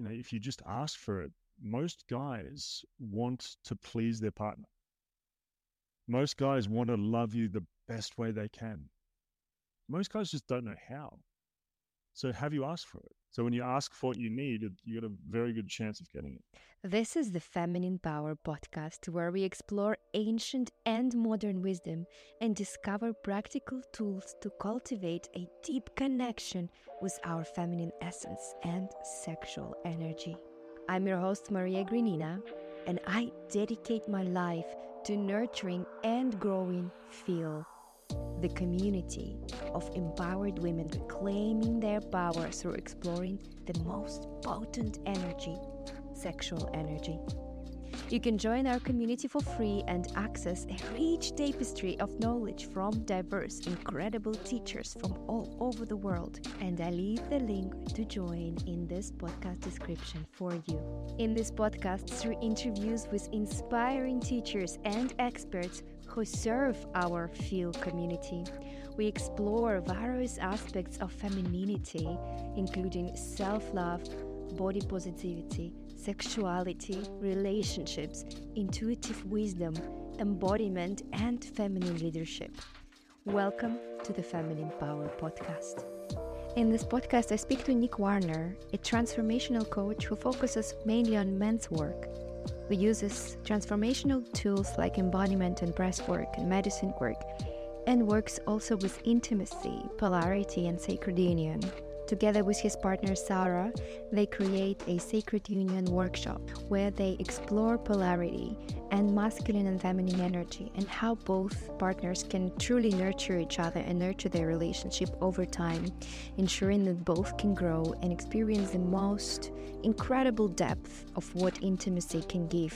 you know, if you just ask for it, most guys want to please their partner. Most guys want to love you the best way they can. Most guys just don't know how. So have you asked for it? So when you ask for what you need, you get a very good chance of getting it. This is the Feminine Power podcast where we explore ancient and modern wisdom and discover practical tools to cultivate a deep connection with our feminine essence and sexual energy. I'm your host, Maria Grinina, and I dedicate my life to nurturing and growing Feel the community of empowered women reclaiming their power through exploring the most potent energy, sexual energy. You can join our community for free and access a rich tapestry of knowledge from diverse, incredible teachers from all over the world. And I leave the link to join in this podcast description for you. In this podcast, through interviews with inspiring teachers and experts who serve our Feel community, we explore various aspects of femininity, including self love, body positivity sexuality, relationships, intuitive wisdom, embodiment, and feminine leadership. Welcome to the Feminine Power Podcast. In this podcast, I speak to Nic Warner, a transformational coach who focuses mainly on men's work. He uses transformational tools like embodiment and breath work and medicine work, and works also with intimacy, polarity, and sacred union. Together with his partner Sarah, they create a Sacred Union workshop where they explore polarity and masculine and feminine energy and how both partners can truly nurture each other and nurture their relationship over time, ensuring that both can grow and experience the most incredible depth of what intimacy can give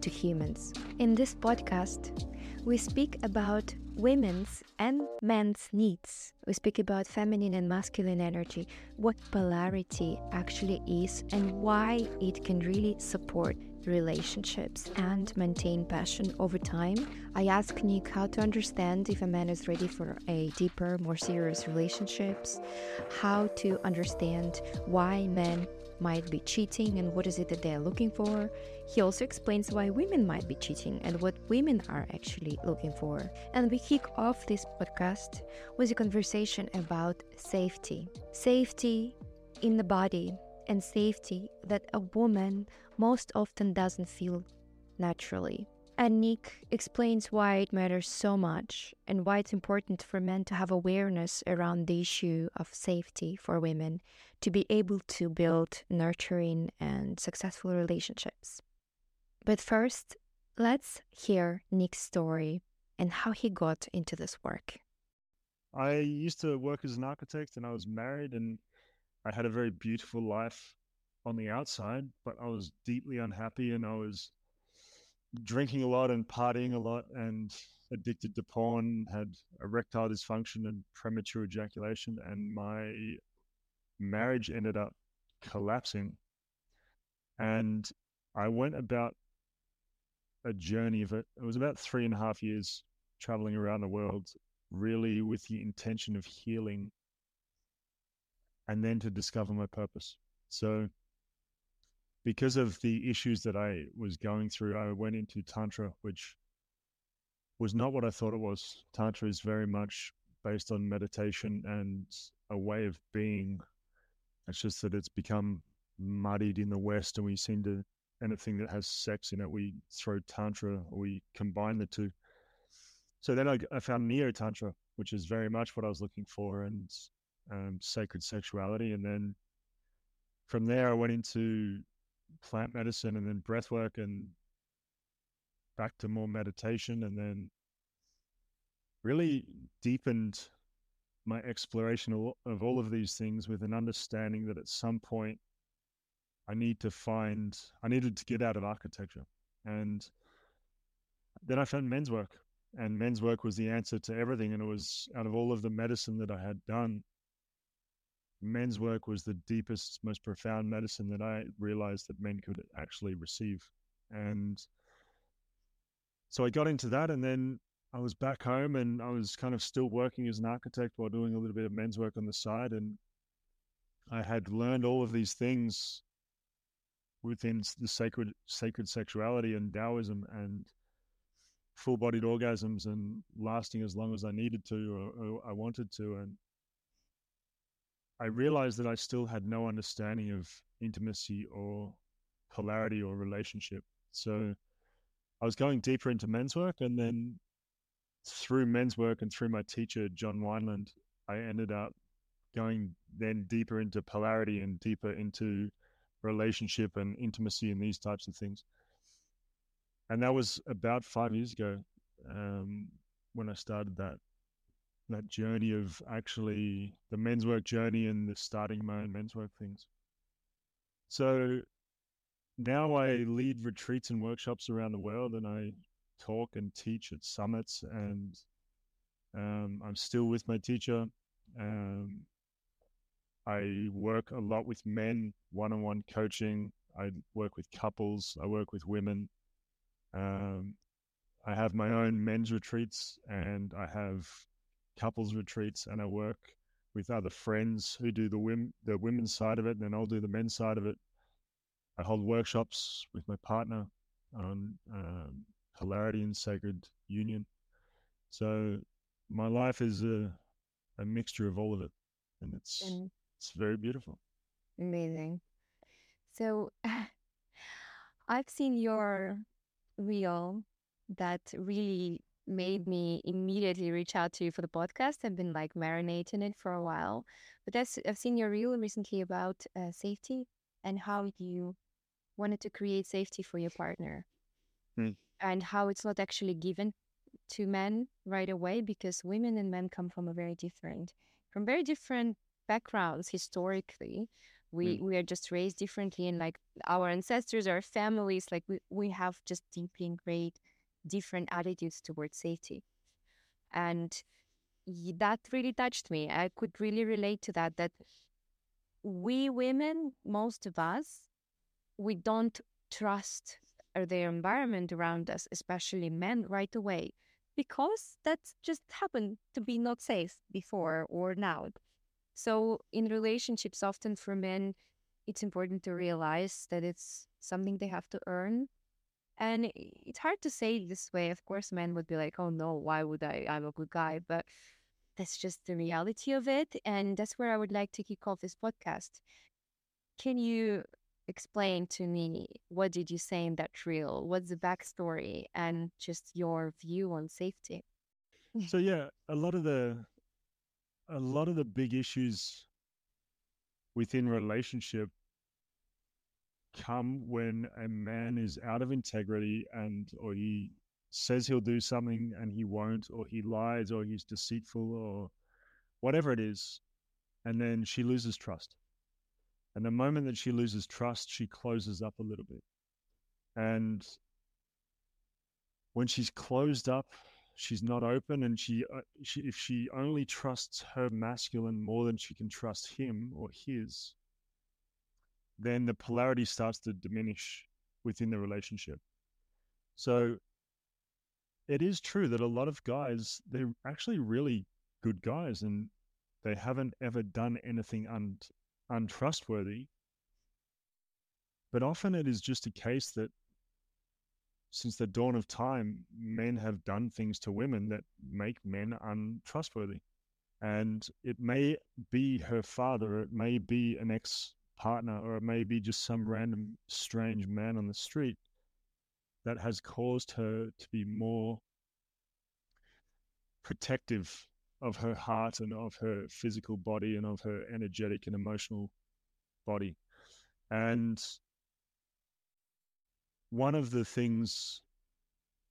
to humans. In this podcast, we speak about women's and men's needs. We speak about feminine and masculine energy, what polarity actually is, and why it can really support relationships and maintain passion over time. I ask Nic how to understand if a man is ready for a deeper, more serious relationships, how to understand why men might be cheating and what is it that they are looking for. He also explains why women might be cheating and what women are actually looking for. And we kick off this podcast with a conversation about safety. Safety in the body and safety that a woman most often doesn't feel naturally. And Nic explains why it matters so much and why it's important for men to have awareness around the issue of safety for women to be able to build nurturing and successful relationships. But first, let's hear Nic's story and how he got into this work. I used to work as an architect and I was married and I had a very beautiful life on the outside, but I was deeply unhappy and I was drinking a lot and partying a lot and addicted to porn, had erectile dysfunction and premature ejaculation, and my marriage ended up collapsing. And I went about a journey of it. It was about three and a half years traveling around the world, really with the intention of healing and then to discover my purpose. So because of the issues that I was going through, I went into Tantra, which was not what I thought it was. Tantra is very much based on meditation and a way of being. It's just that it's become muddied in the West, and we seem to anything that has sex in it, we throw Tantra, we combine the two. So then I, I found Neo Tantra, which is very much what I was looking for, and um, sacred sexuality. And then from there, I went into plant medicine and then breath work and back to more meditation and then really deepened my exploration of all of these things with an understanding that at some point I need to find I needed to get out of architecture. And then I found men's work and men's work was the answer to everything and it was out of all of the medicine that I had done men's work was the deepest, most profound medicine that I realized that men could actually receive. And so I got into that, and then I was back home and I was kind of still working as an architect while doing a little bit of men's work on the side. And I had learned all of these things within the sacred sacred sexuality and Taoism and full bodied orgasms and lasting as long as I needed to or, or I wanted to. And I realized that I still had no understanding of intimacy or polarity or relationship. So I was going deeper into men's work and then through men's work and through my teacher, John Wineland, I ended up going then deeper into polarity and deeper into relationship and intimacy and these types of things. And that was about five years ago um, when I started that that journey of actually the men's work journey and the starting my own men's work things. So now I lead retreats and workshops around the world and I talk and teach at summits and um, I'm still with my teacher. Um, I work a lot with men, one on one coaching. I work with couples. I work with women. Um, I have my own men's retreats and I have couples retreats and I work with other friends who do the women the women's side of it and then I'll do the men's side of it. I hold workshops with my partner on um, polarity and sacred union. So my life is a a mixture of all of it, and it's and it's very beautiful. Amazing. So I've seen your reel that really made me immediately reach out to you for the podcast. I've been like marinating it for a while, but I've seen your reel recently about uh, safety and how you wanted to create safety for your partner hmm. and how it's not actually given to men right away because women and men come from a very different from very different backgrounds historically we mm. we are just raised differently and like our ancestors our families like we, we have just deeply ingrained different attitudes towards safety and that really touched me i could really relate to that that we women most of us we don't trust uh, the environment around us especially men right away because that's just happened to be not safe before or now so, in relationships, often for men, it's important to realize that it's something they have to earn. And it's hard to say this way. Of course, men would be like, oh no, why would I? I'm a good guy. But that's just the reality of it. And that's where I would like to kick off this podcast. Can you explain to me what did you say in that reel? What's the backstory and just your view on safety? So yeah, a lot of the a lot of the big issues within mm. relationship come when a man is out of integrity and or he says he'll do something and he won't or he lies or he's deceitful or whatever it is and then she loses trust. And the moment that she loses trust she closes up a little bit. And when she's closed up she's not open and she, uh, she if she only trusts her masculine more than she can trust him or his then the polarity starts to diminish within the relationship so it is true that a lot of guys they're actually really good guys and they haven't ever done anything un- untrustworthy but often it is just a case that since the dawn of time, men have done things to women that make men untrustworthy. And it may be her father, it may be an ex partner, or it may be just some random strange man on the street that has caused her to be more protective of her heart and of her physical body and of her energetic and emotional body. And one of the things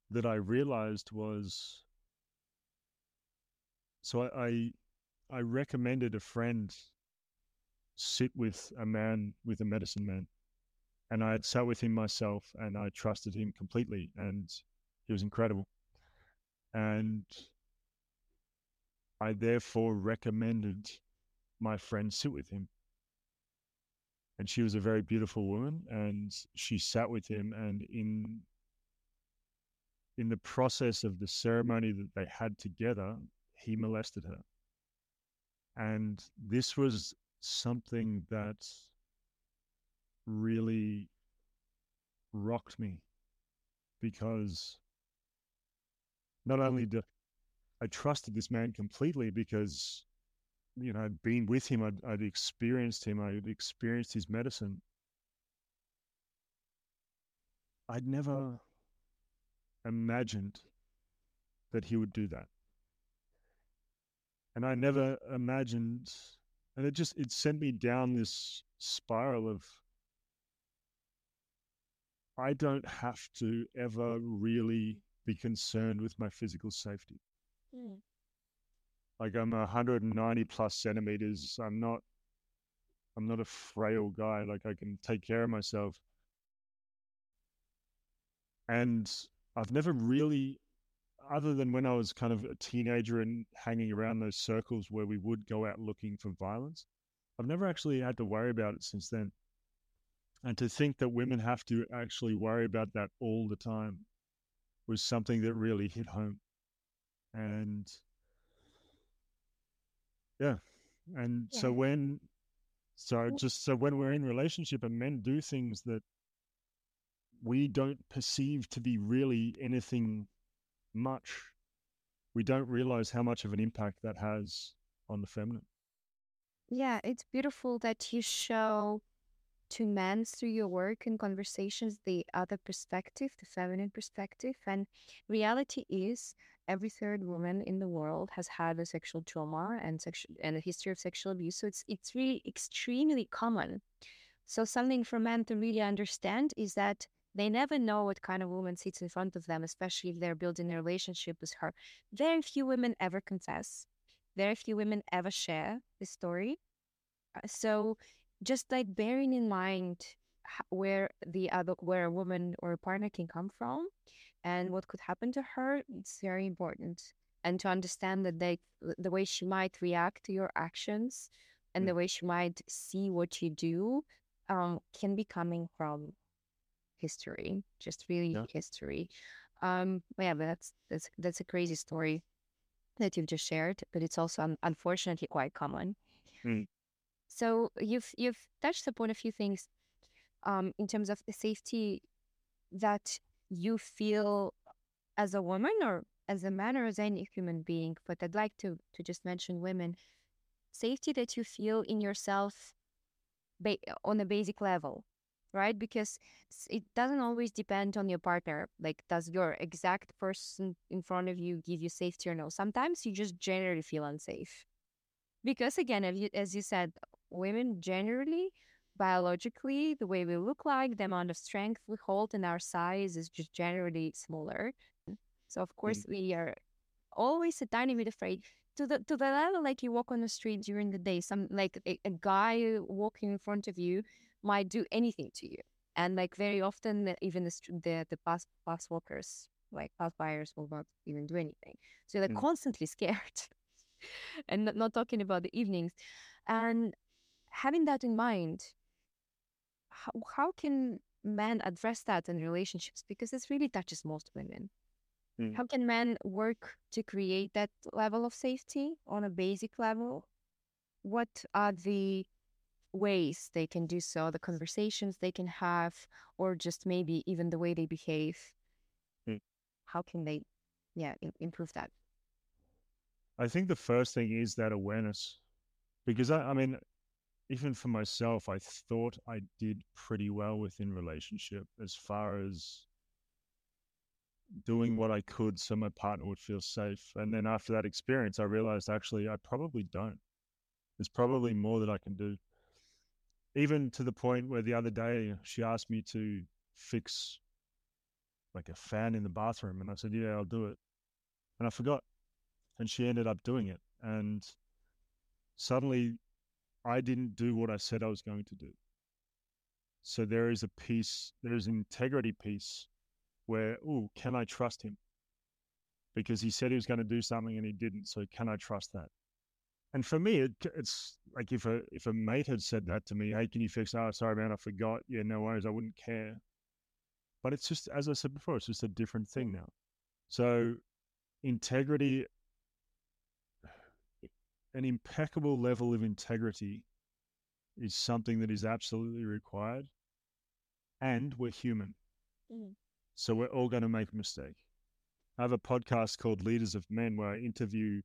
that I realized was so I, I, I recommended a friend sit with a man with a medicine man. And I had sat with him myself and I trusted him completely and he was incredible. And I therefore recommended my friend sit with him. And she was a very beautiful woman and she sat with him and in in the process of the ceremony that they had together he molested her. And this was something that really rocked me because not mm-hmm. only did I trusted this man completely because you know I'd been with him, I'd, I'd experienced him, I'd experienced his medicine. I'd never imagined that he would do that. And I never imagined, and it just, it sent me down this spiral of, I don't have to ever really be concerned with my physical safety. Mm. Like I'm 190 plus centimeters. I'm not, I'm not a frail guy. Like I can take care of myself. And I've never really, other than when I was kind of a teenager and hanging around those circles where we would go out looking for violence, I've never actually had to worry about it since then. And to think that women have to actually worry about that all the time was something that really hit home. And yeah. And yeah. so when, so just so when we're in relationship and men do things that we don't perceive to be really anything much, we don't realize how much of an impact that has on the feminine. Yeah, it's beautiful that you show to men through your work and conversations the other perspective, the feminine perspective. And reality is every third woman in the world has had a sexual trauma and sexual and a history of sexual abuse. So it's it's really extremely common. So something for men to really understand is that they never know what kind of woman sits in front of them, especially if they're building a relationship with her. Very few women ever confess. Very few women ever share the story. Uh, so, just like bearing in mind where the other, where a woman or a partner can come from, and what could happen to her, it's very important. And to understand that they, the way she might react to your actions, and the way she might see what you do, um, can be coming from history, just really yeah. history. Um, yeah, but that's that's that's a crazy story that you've just shared, but it's also un- unfortunately quite common. Mm. So you've you've touched upon a few things um, in terms of the safety that you feel as a woman or as a man or as any human being. But I'd like to to just mention women safety that you feel in yourself ba- on a basic level right? Because it doesn't always depend on your partner. Like, does your exact person in front of you give you safety or no? Sometimes you just generally feel unsafe. Because again, as you, as you said, women generally, biologically, the way we look like, the amount of strength we hold, and our size is just generally smaller. So of course, mm. we are always a tiny bit afraid to the to the level like you walk on the street during the day. Some like a, a guy walking in front of you might do anything to you. And like very often, even the the, the pass pass walkers, like pass buyers, will not even do anything. So like mm. constantly scared, and not, not talking about the evenings. And having that in mind, how, how can men address that in relationships? Because this really touches most women. Mm. How can men work to create that level of safety on a basic level? What are the ways they can do so, the conversations they can have, or just maybe even the way they behave. Mm. How can they, yeah, improve that? I think the first thing is that awareness, because I, I mean, even for myself, I thought I did pretty well within relationship as far as doing what I could so my partner would feel safe. And then after that experience, I realized actually I probably don't. There's probably more that I can do even to the point where the other day she asked me to fix like a fan in the bathroom and I said, "Yeah, I'll do it." And I forgot. And she ended up doing it and suddenly I didn't do what I said I was going to do. So there is a piece, there is an integrity piece where, oh, can I trust him? Because he said he was going to do something and he didn't. So can I trust that? And for me, it, it's like if a if a mate had said that to me, hey, can you fix? Oh, sorry, man, I forgot. Yeah, no worries, I wouldn't care. But it's just, as I said before, it's just a different thing now. So integrity, an impeccable level of integrity, is something that is absolutely required. And we're human. Mm. So we're all going to make a mistake. I have a podcast called Leaders of Men where I interview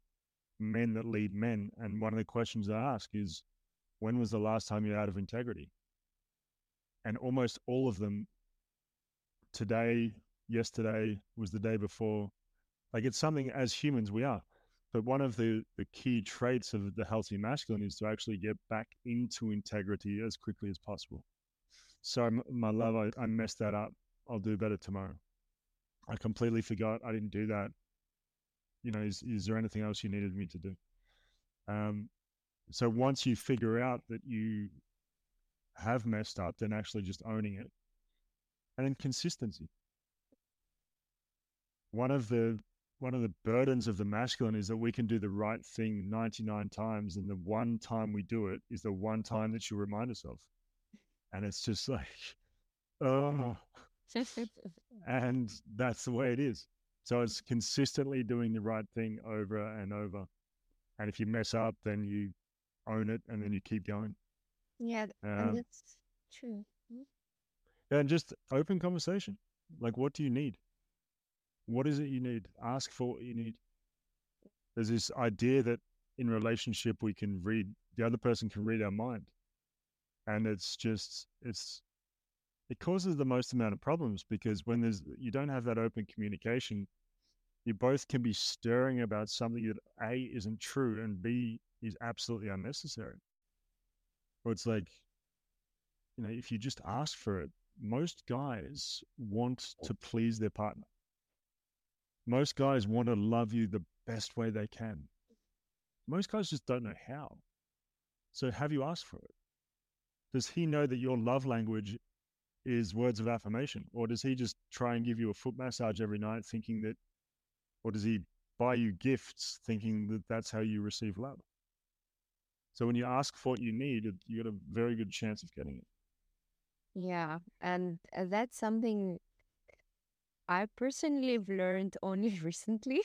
men that lead men. And one of the questions I ask is, when was the last time you're out of integrity? And almost all of them, today, yesterday, was the day before. Like it's something as humans we are. But one of the, the key traits of the healthy masculine is to actually get back into integrity as quickly as possible. So, my love, I, I messed that up. I'll do better tomorrow. I completely forgot. I didn't do that. You know, is, is there anything else you needed me to do? Um, so once you figure out that you have messed up, then actually just owning it. And then consistency. One of the one of the burdens of the masculine is that we can do the right thing 99 times and the one time we do it is the one time that you remind us of and it's just like oh and that's the way it is so it's consistently doing the right thing over and over and if you mess up then you own it and then you keep going yeah um, that's true hmm. and just open conversation like what do you need what is it you need? Ask for what you need. There's this idea that in relationship we can read the other person can read our mind. And it's just it's it causes the most amount of problems because when there's you don't have that open communication, you both can be stirring about something that A isn't true and B is absolutely unnecessary. Or it's like, you know, if you just ask for it, most guys want to please their partner most guys want to love you the best way they can. Most guys just don't know how. So have you asked for it? Does he know that your love language is words of affirmation? Or does he just try and give you a foot massage every night thinking that, or does he buy you gifts thinking that that's how you receive love? So when you ask for what you need, you got a very good chance of getting it. Yeah. And uh, that's something I personally have learned only recently.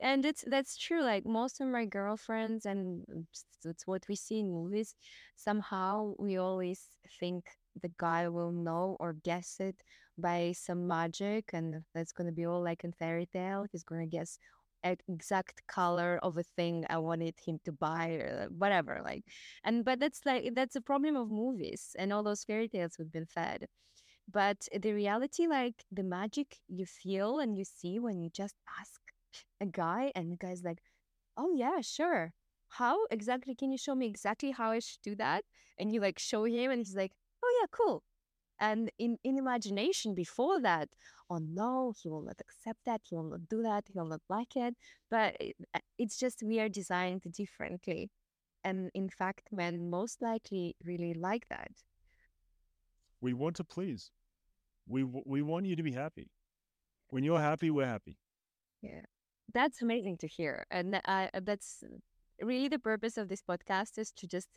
And it's that's true. Like most of my girlfriends, and it's what we see in movies. Somehow we always think the guy will know or guess it by some magic, and that's gonna be all like in fairy tale. He's gonna guess exact color of a thing I wanted him to buy or whatever. Like, and but that's like that's a problem of movies and all those fairy tales we've been fed. But the reality, like the magic you feel and you see when you just ask a guy, and the guy's like, oh, yeah, sure. How exactly can you show me exactly how I should do that? And you like show him, and he's like, yeah, cool. And in, in imagination before that, oh no, he will not accept that, he will not do that, he will not like it. But it, it's just we are designed differently. And in fact, men most likely really like that. We want to please. We we want you to be happy. When you're happy, we're happy. Yeah, that's amazing to hear, and uh, that's really the purpose of this podcast is to just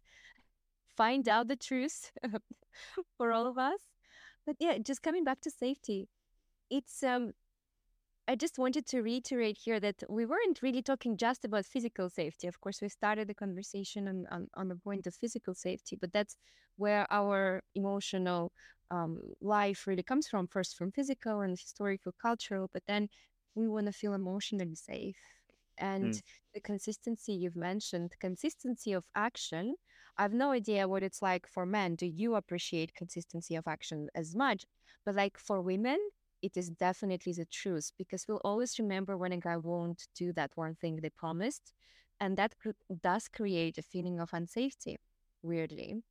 find out the truth for all of us. But yeah, just coming back to safety, it's um I just wanted to reiterate here that we weren't really talking just about physical safety. Of course, we started the conversation on, on, on the point of physical safety, but that's where our emotional um, life really comes from first from physical and historical, cultural, but then we want to feel emotionally safe. And mm. the consistency you've mentioned, consistency of action. I have no idea what it's like for men. Do you appreciate consistency of action as much? But like for women, it is definitely the truth because we'll always remember when a guy won't do that one thing they promised. And that does create a feeling of unsafety, weirdly.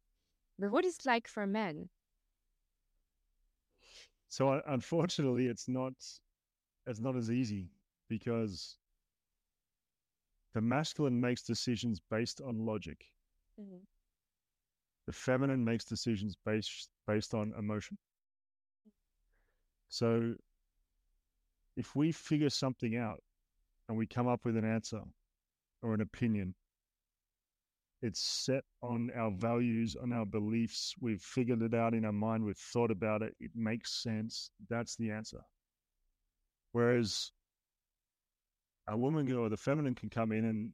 But what is it like for men? So unfortunately, it's not it's not as easy because the masculine makes decisions based on logic. Mm-hmm. The feminine makes decisions based based on emotion. So if we figure something out and we come up with an answer or an opinion, it's set on our values, on our beliefs. We've figured it out in our mind. We've thought about it. It makes sense. That's the answer. Whereas a woman or the feminine can come in and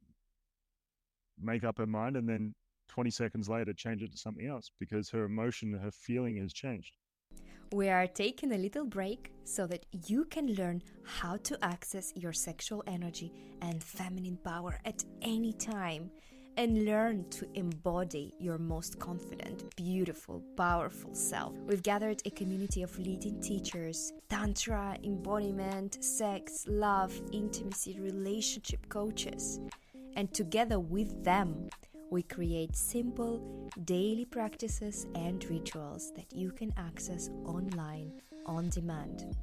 make up her mind and then 20 seconds later change it to something else because her emotion, her feeling has changed. We are taking a little break so that you can learn how to access your sexual energy and feminine power at any time and learn to embody your most confident, beautiful, powerful self. We've gathered a community of leading teachers, Tantra, embodiment, sex, love, intimacy, relationship coaches. And together with them, we create simple daily practices and rituals that you can access online on demand.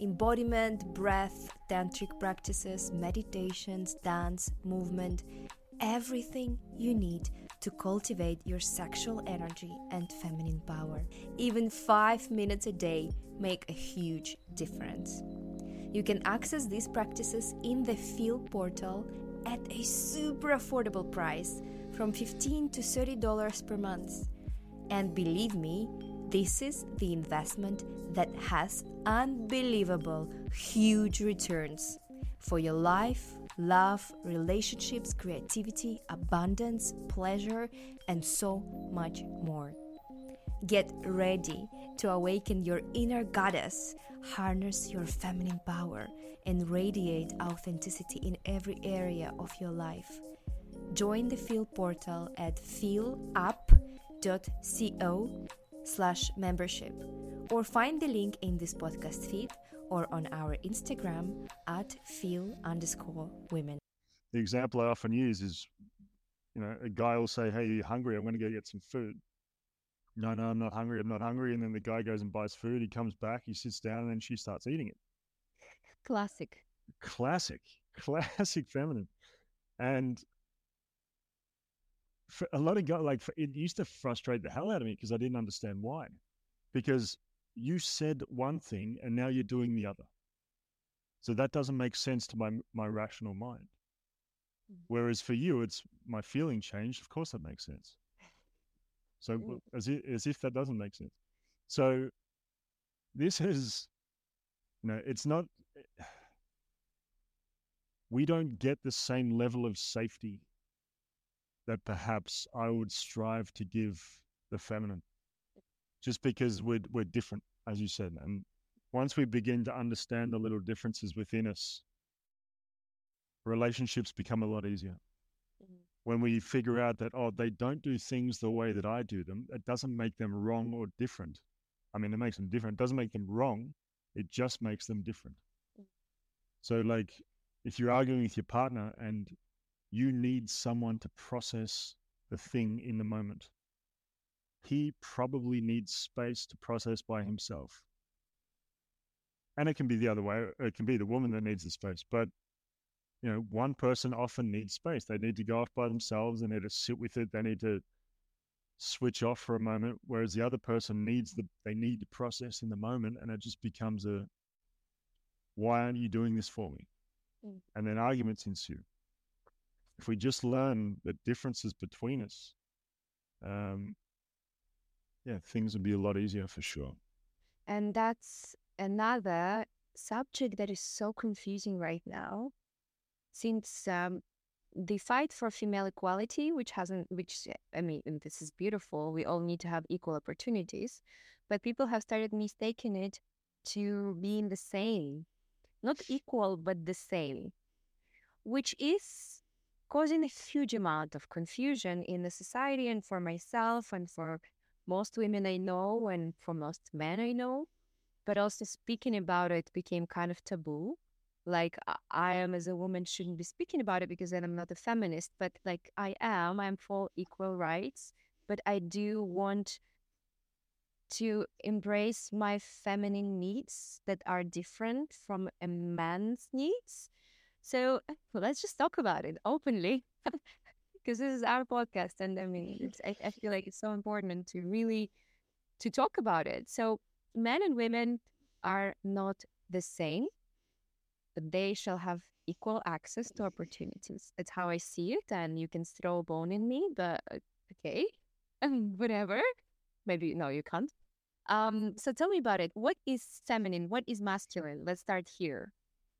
Embodiment, breath, tantric practices, meditations, dance, movement, everything you need to cultivate your sexual energy and feminine power. Even five minutes a day make a huge difference. You can access these practices in the Feel portal at a super affordable price from 15 to $30 per month. And believe me, this is the investment that has unbelievable, huge returns for your life, love, relationships, creativity, abundance, pleasure, and so much more. Get ready to awaken your inner goddess, harness your feminine power, and radiate authenticity in every area of your life. Join the Feel portal at feelup.co slash membership or find the link in this podcast feed or on our Instagram at feel underscore women. The example I often use is, you know, a guy will say, Hey, are you hungry? I'm going to go get some food. No, no, I'm not hungry. I'm not hungry. And then the guy goes and buys food. He comes back, he sits down, and then she starts eating it. Classic. Classic. Classic feminine. And for a lot of guys, like, it used to frustrate the hell out of me because I didn't understand why. Because you said one thing and now you're doing the other. So that doesn't make sense to my my rational mind. Mm. Whereas for you, it's my feeling changed. Of course, that makes sense. So mm. as if, as if that doesn't make sense. So this is, you know, it's not. We don't get the same level of safety that perhaps I would strive to give the feminine just because we're, we're different, as you said. And once we begin to understand the little differences within us, relationships become a lot easier. Mm-hmm. When we figure out that, oh, they don't do things the way that I do them, it doesn't make them wrong or different. I mean, it makes them different. It doesn't make them wrong. It just makes them different. Mm-hmm. So, like, if you're arguing with your partner and you need someone to process the thing in the moment, he probably needs space to process by himself. And it can be the other way. It can be the woman that needs the space. But, you know, one person often needs space. They need to go off by themselves. They need to sit with it. They need to switch off for a moment. Whereas the other person needs the, they need to process in the moment. And it just becomes a, why aren't you doing this for me? Mm. And then arguments ensue. If we just learn the differences between us, um, yeah, things would be a lot easier for sure. And that's another subject that is so confusing right now, since um, the fight for female equality, which hasn't, which I mean, this is beautiful. We all need to have equal opportunities, but people have started mistaking it to being the same, not equal, but the same, which is causing a huge amount of confusion in the society and for myself and for most women I know and for most men I know, but also speaking about it became kind of taboo. Like I am as a woman shouldn't be speaking about it because then I'm not a feminist, but like I am, I'm for equal rights, but I do want to embrace my feminine needs that are different from a man's needs. So well, let's just talk about it openly. because this is our podcast and i mean I, I feel like it's so important to really to talk about it. So men and women are not the same but they shall have equal access to opportunities. That's how i see it and you can throw a bone in me but uh, okay whatever. Maybe no you can't. Um so tell me about it. What is feminine? What is masculine? Let's start here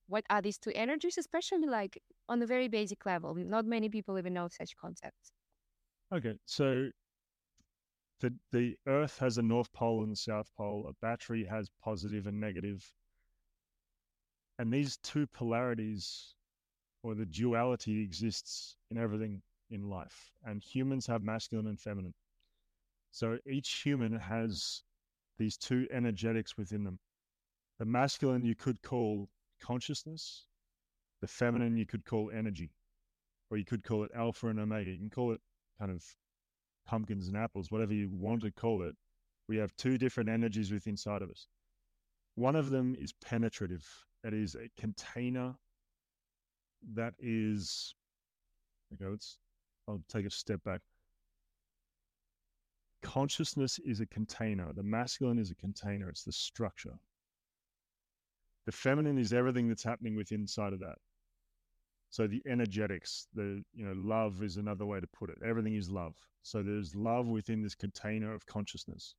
what are these two energies, especially like on the very basic level? Not many people even know such concepts. Okay, so the, the Earth has a North Pole and a South Pole. A battery has positive and. And these two polarities or the duality exists in everything in life. And humans have masculine and feminine. So each human has these two energetics within them. The masculine you could call consciousness, the hmm. feminine you could call energy, or you could call it alpha and omega. You can call it kind of pumpkins and apples, whatever you want to call it. We have two different energies within inside of us. One of them is penetrative. That is a container that is okay, let's I'll take a step back. Consciousness is a container. The masculine is a container. It's the structure. The feminine is everything that's happening within inside of that. So the energetics, the you know, love is another way to put it. Everything is love. So there's love within this container of consciousness.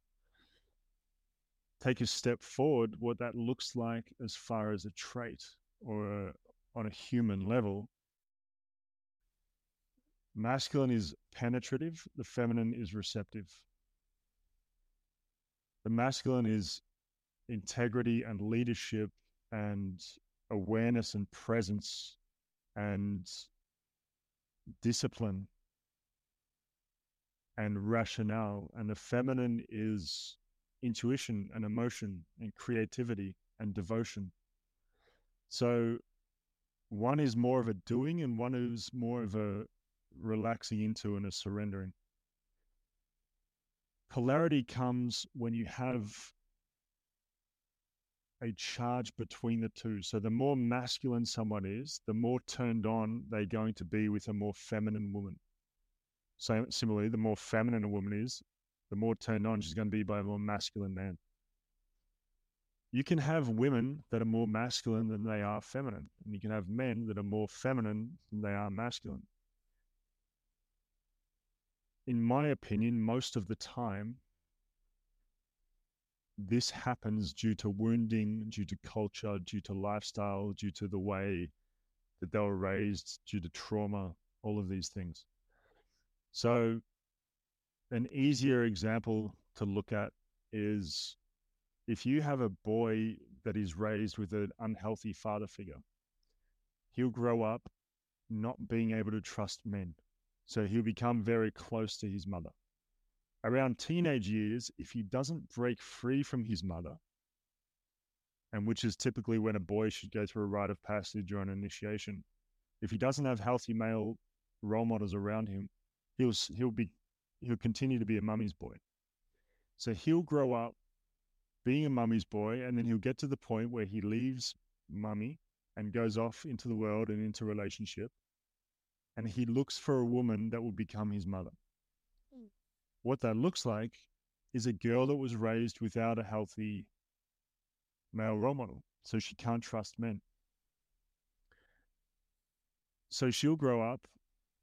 Take a step forward, what that looks like as far as a trait or a, on a human level. Masculine is penetrative, the feminine is receptive. The masculine is integrity and leadership and awareness and presence and discipline and rationale. And the feminine is intuition and emotion and creativity and devotion. So one is more of a doing and one is more of a relaxing into and a surrendering. Polarity comes when you have a charge between the two. So the more masculine someone is, the more turned on they're going to be with a more feminine woman. So similarly, the more feminine a woman is, the more turned on she's mm-hmm. going to be by a more masculine man. You can have women that are more masculine than they are feminine, and you can have men that are more feminine than they are masculine. In my opinion, most of the time, this happens due to wounding, due to culture, due to lifestyle, due to the way that they were raised, due to trauma, all of these things. So, an easier example to look at is if you have a boy that is raised with an unhealthy father figure, he'll grow up not being able to trust men. So he'll become very close to his mother around teenage years, if he doesn't break free from his mother, and which is typically when a boy should go through a rite of passage or an initiation, if he doesn't have healthy male role models around him, he'll he'll be he'll continue to be a mummy's boy. So he'll grow up being a mummy's boy, and then he'll get to the point where he leaves mummy and goes off into the world and into relationship, and he looks for a woman that will become his mother what that looks like is a girl that was raised without a healthy male role model. So she can't trust men. So she'll grow up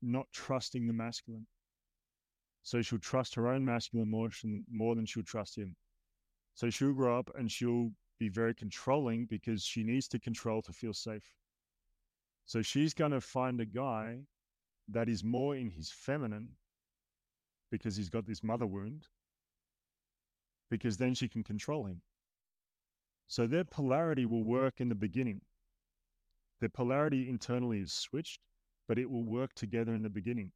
not trusting the masculine. So she'll trust her own masculine more, more than she'll trust him. So she'll grow up and she'll be very controlling because she needs to control to feel safe. So she's going to find a guy that is more in his feminine because he's got this mother wound, because then she can control him. So their polarity will mm-hmm. work in the beginning. Their polarity internally is switched, but it will work together in the beginning.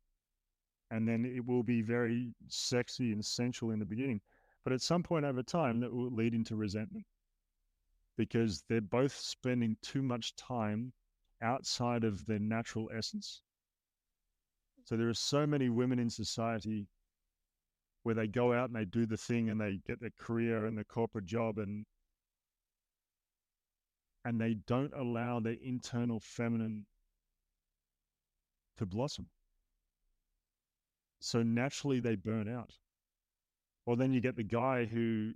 And then it will be very sexy and sensual in the beginning. But at some point over time, that will lead into resentment because they're both spending too much time outside of their natural essence. So there are so many women in society where they go out and they do the thing and they get their career and their corporate job and and they don't allow their internal feminine to blossom. So naturally they burn out. Or then you get the guy who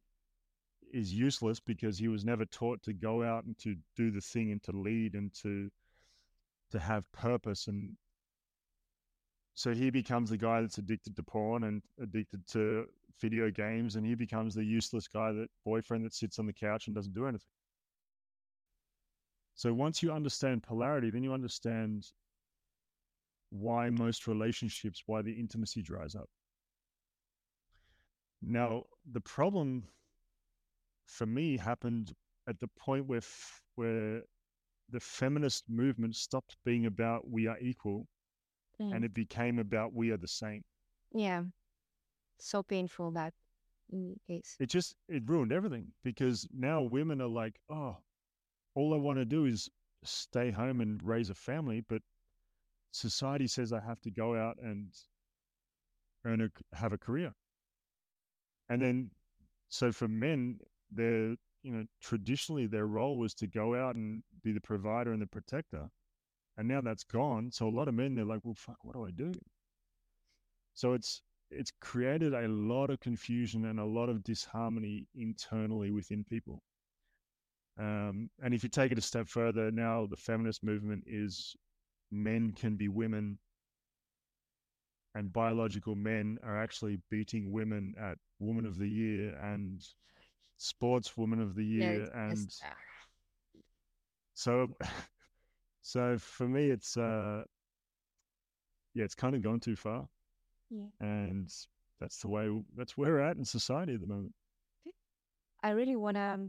is useless because he was never taught to go out and to do the thing and to lead and to to have purpose and so he becomes the guy that's addicted to porn and addicted to video games, and he becomes the useless guy that boyfriend that sits on the couch and doesn't do anything. So once you understand polarity, then you understand why most relationships, why the intimacy dries up. Now, the problem for me happened at the point where f- where the feminist movement stopped being about we are equal Mm. and it became about we are the same. yeah. So painful that mm, case. It just it ruined everything because now women are like, oh, all I want to do is stay home and raise a family, but society says I have to go out and earn a have a career. And then, so for men, they're you know traditionally their role was to go out and be the provider and the protector, and now that's gone. So a lot of men they're like, well, fuck, what do I do? So it's it's created a lot of confusion and a lot of disharmony internally within people. Um, and if you take it a step further, now the feminist movement is men can be women, and biological men are actually beating women at Woman of the Year and Sports Woman of the Year, it's and ah, so, so for me, it's uh, yeah, it's kind of gone too far, yeah. and that's the way that's where we're at in society at the moment. I really want to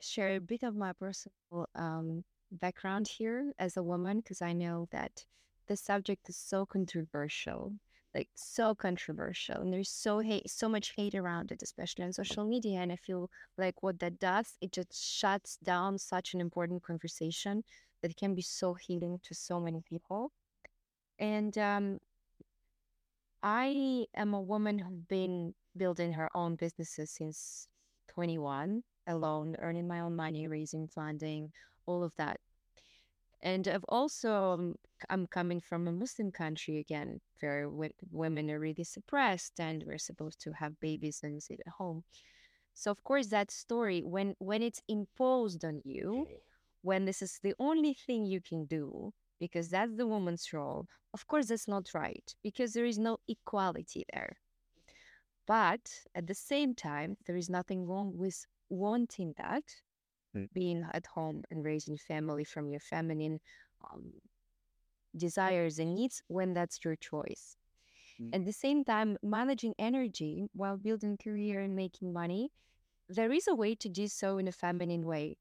share a bit of my personal um, background here as a woman because I know that the subject is so controversial, like so controversial, and there's so hate, so much hate around it, especially on social media. And I feel like what that does, it just shuts down such an important conversation that can be so healing to so many people. And um, I am a woman who's been building her own businesses since 21, alone, earning my own money, raising funding, all of that. And I've also, um, I'm coming from a Muslim country again, where women are really suppressed and we're supposed to have babies and sit at home. So of course that story, when when it's imposed on you, when this is the only thing you can do, because that's the woman's role, of course that's not right, because there is no equality there. But at the same time, there is nothing wrong with wanting that, Mm. being at home and raising family from your feminine um, desires and needs when that's your choice. Mm. At the same time, managing energy while building career and making money, there is a way to do so in a feminine way.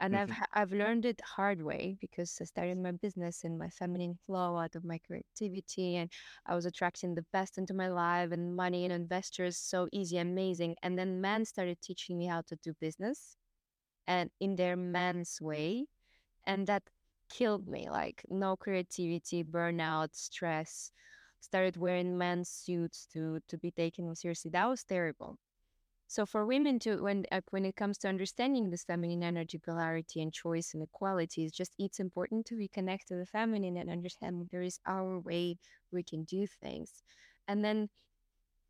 And I've Mhm. I've learned it hard way because I started my business in my feminine flow out of my creativity, and I was attracting the best into my life and money and investors so easy, amazing. And then men started teaching me how to do business, and in their man's way, and that killed me. Like no creativity, burnout, stress. Started wearing men's suits to to be taken seriously. That was terrible. So for women to when uh, when it comes to understanding this feminine energy polarity and choice and equality, it's just it's important to reconnect to the feminine and understand there is our way we can do things, and then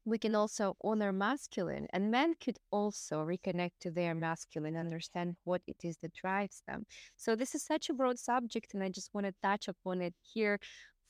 we can also honor masculine, and men could also reconnect to their masculine, understand what it is that drives them. So this is such a broad subject, and I just want to touch upon it here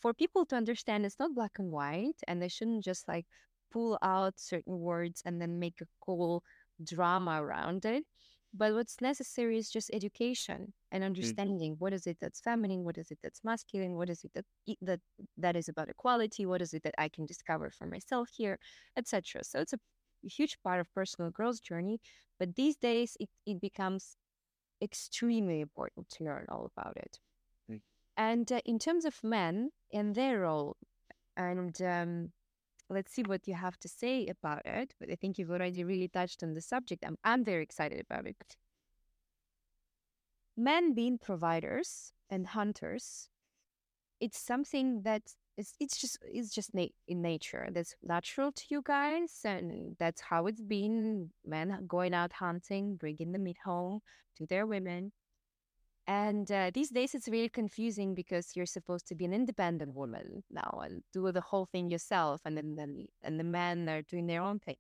for people to understand it's not black and white, and they shouldn't just like pull out certain words and then make a cool drama around it. But what's necessary is just education and understanding what is it that's feminine, what is it that's masculine, what is it that that that is about equality, what is it that I can discover for myself here, etc. So it's a huge part of personal growth journey. But these days, it, it becomes extremely important to learn all about it. Mm. And uh, in terms of men and their role, and um, let's see what you have to say about it. But I think you've already really touched on the subject. I'm, I'm very excited about it. Men being providers and hunters, it's something that it's, it's just it's just na- in nature. That's natural to you guys, and that's how it's been. Men going out hunting, bringing the meat home to their women. And uh, these days, it's really confusing because you're supposed to be an independent woman now and do the whole thing yourself, and then, then and the men are doing their own thing.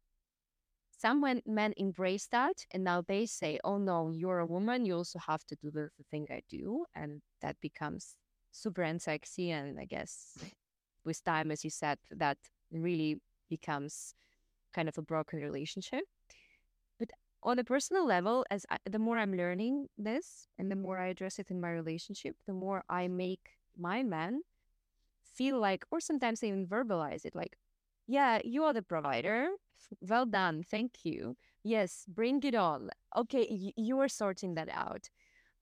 Some men, men embrace that, and now they say, "Oh no, you're a woman. You also have to do the, the thing I do," and that becomes super unsexy. And I guess with time, as you said, that really becomes kind of a broken relationship. On a personal level, as I, the more I'm learning this and the more I address it in my relationship, the more I make my man feel like, or sometimes even verbalize it like, yeah, you are the provider. Well done. Thank you. Yes, bring it on. Okay, y- you are sorting that out.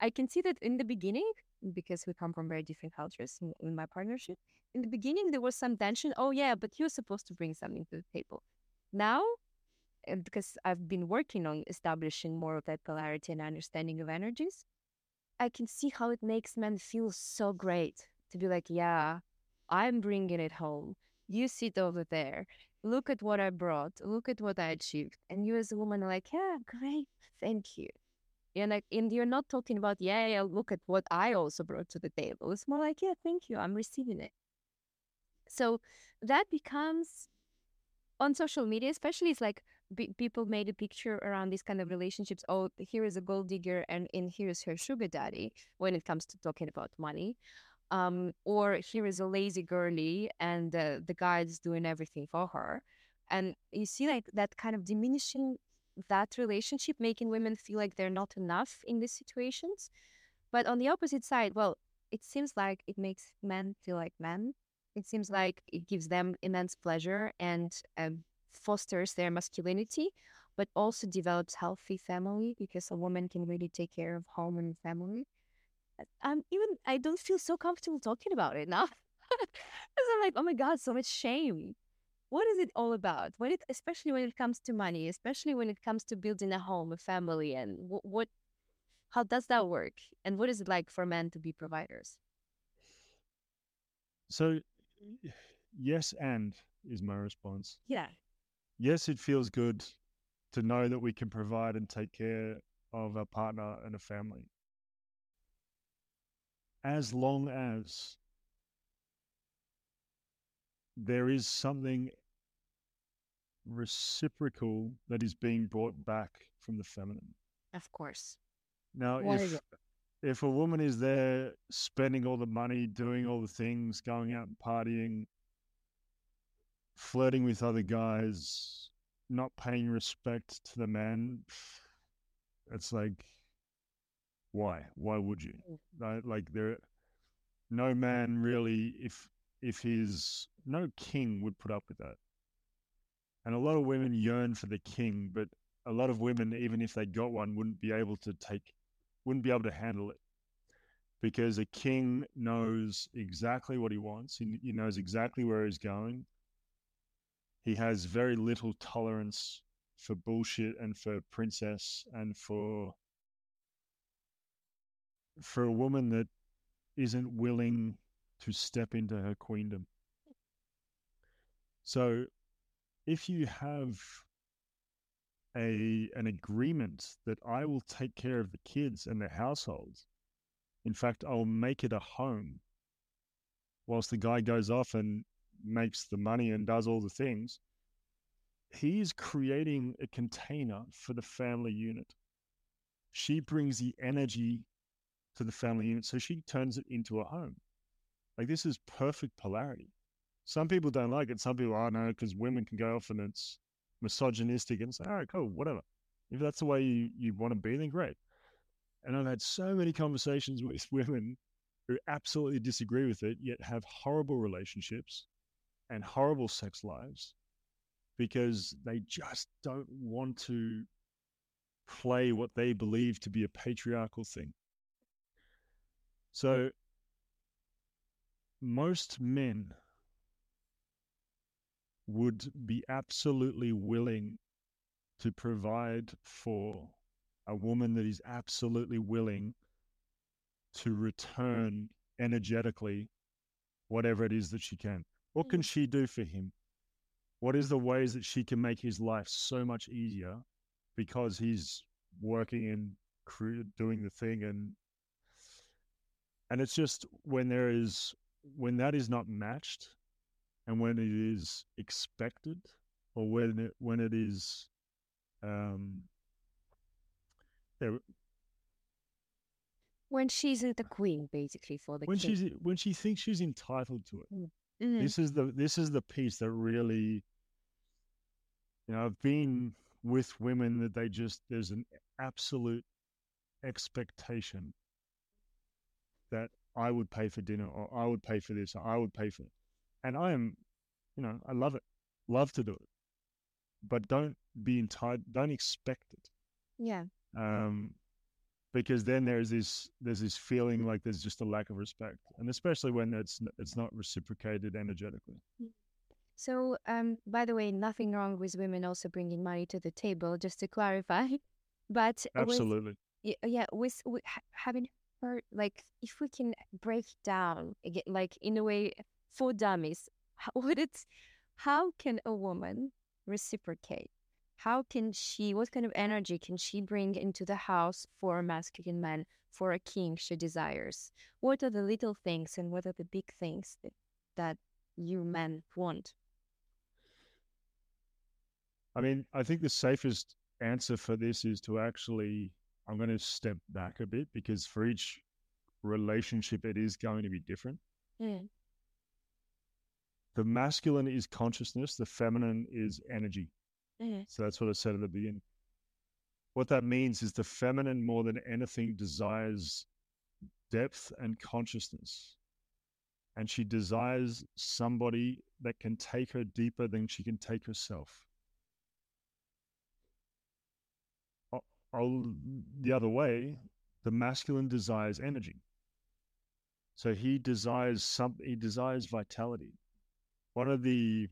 I can see that in the beginning, because we come from very different cultures in, in my partnership, in the beginning there was some tension. Oh, yeah, but you're supposed to bring something to the table. Now, because I've been working on establishing more of that polarity and understanding of energies, I can see how it makes men feel so great to be like, yeah, I'm bringing it home. You sit over there. Look at what I brought. Look at what I achieved. And you, as a woman, are like, yeah, great. Thank you. And like, and you're not talking about, yeah, yeah, look at what I also brought to the table. It's more like, yeah, thank you. I'm receiving it. So that becomes on social media, especially, it's like b- people made a picture around these kind of relationships. Oh, here is a gold digger, and in here is her sugar daddy. When it comes to talking about money, um, or here is a lazy girly and uh, the guy is doing everything for her and you see like that kind of diminishing that relationship making women feel like they're not enough in these situations but on the opposite side well it seems like it makes men feel like men it seems like it gives them immense pleasure and um, fosters their masculinity but also develops healthy family because a woman can really take care of home and family uh, I'm even I don't feel so comfortable talking about it now. Because I'm like, oh my god, so much shame. What is it all about? When it, especially when it comes to money, especially when it comes to building a home, a family, and what, what how does that work? And what is it like for men to be providers? So, yes, and is my response. Yeah. Yes, it feels good to know that we can provide and take care of a partner and a family as long as there is something reciprocal that is being brought back from the feminine. Of course. Now, if if a woman is there spending all the money, doing all the things, going out and partying, flirting with other guys, not paying respect to the man, it's like why? Why would you? Mm. Like there, no man really, if if he's no king would put up with that. And a lot of women yearn for the king, but a lot of women, even if they got one, wouldn't be able to take, wouldn't be able to handle it, because a king knows exactly what he wants. He, he knows exactly where he's going. He has very little tolerance for bullshit and for princess and for for a woman that isn't willing to step into her queendom. So if you have a an agreement that I will take care of the kids and the households, in fact, I'll make it a home whilst the guy goes off and makes the money and does all the things, he's creating a container for the family unit. She brings the energy to the family unit. So she turns it into a home. Like this is perfect polarity. Some people don't like it. Some people, oh no, because women can go off and it's misogynistic and say, all right, cool, whatever. If that's the way you, you want to be, then great. And I've had so many conversations with women who absolutely disagree with it, yet have horrible relationships and horrible sex lives because they just don't want to play what they believe to be a patriarchal thing. So most men would be absolutely willing to provide for a woman that is absolutely willing to return energetically whatever it is that she can. What can mm. she do for him? What is the ways that she can make his life so much easier because he's working and doing the thing and and it's just when there is when that is not matched and when it is expected or when it when it is um yeah, when she's the queen basically for the when king. she's when she thinks she's entitled to it mm. Mm-hmm. this is the this is the piece that really you know i've been with women that they just there's an absolute expectation that I would pay for dinner or I would pay for this or I would pay for it. And I am, you know, I love it, love to do it. but don't be entitled. Don't expect it. Yeah. Um, because then there's this there's this feeling like there's just a lack of respect, and especially when it's it's not reciprocated energetically. So, um, by the way, nothing wrong with women also bringing money to the table, just to clarify. But Absolutely. y- yeah, with, with ha- having heard, like, if we can break down again, like in a way for dummies, how would it? How can a woman reciprocate? How can she? What kind of energy can she bring into the house for a masculine man, for a king she desires? What are the little things and what are the big things that that you men want? I mean, I think the safest answer for this is to actually, I'm going to step back a bit because for each relationship, it is going to be different. Mm. The masculine is consciousness, the feminine is energy. Mm. So that's what I said at the beginning. What that means is the feminine, more than anything, desires depth and consciousness. And she desires somebody that can take her deeper than she can take herself. I'll, the other way, the masculine desires energy. So he desires some, he desires vitality. One of the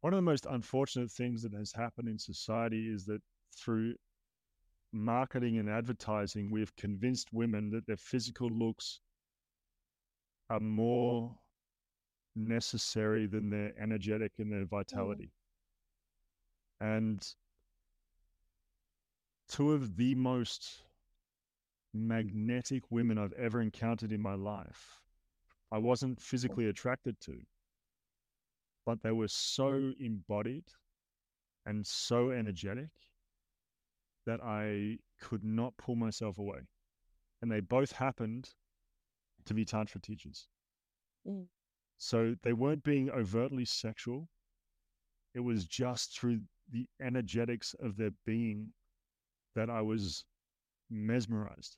one of the most unfortunate things that has happened in society is that through marketing and advertising, we've convinced women that their physical looks are more necessary than their energetic and their mm. vitality. And two of the most magnetic women I've ever encountered in my life, I wasn't oh. physically attracted to but they were so embodied and so energetic that I could not pull myself away. And they both happened to be Tantra teachers. Mm. So they weren't being overtly sexual. It was just through the energetics of their being that I was mesmerized.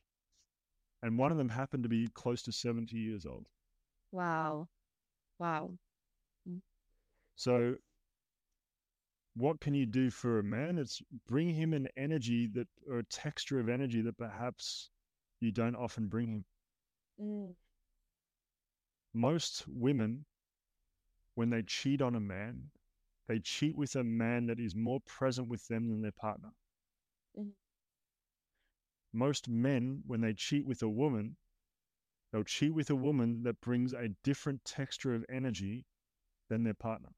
And one of them happened to be close to 70 years old. Wow. Wow. So, what can you do for a man? It's bring him an energy that, or a texture of energy that perhaps you don't often bring him. Mm. Most women, when they cheat on a man, they cheat with a man that is more present with them than their partner. Mhm. Most men, when they cheat with a woman, they'll cheat with a woman that brings a different texture of energy than their partner.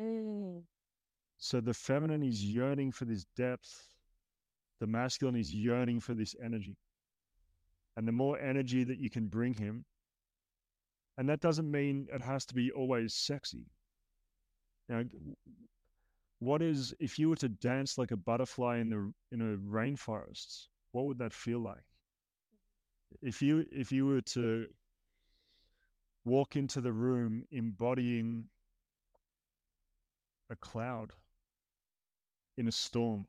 Mm. So the feminine is yearning for this depth, the masculine is yearning for this energy. And the more energy that you can bring him, and that doesn't mean it has to be always sexy. Know, what is if you were to dance like a butterfly in the in a rainforest, what would that feel like? If you if you were to walk into the room embodying a cloud in a storm,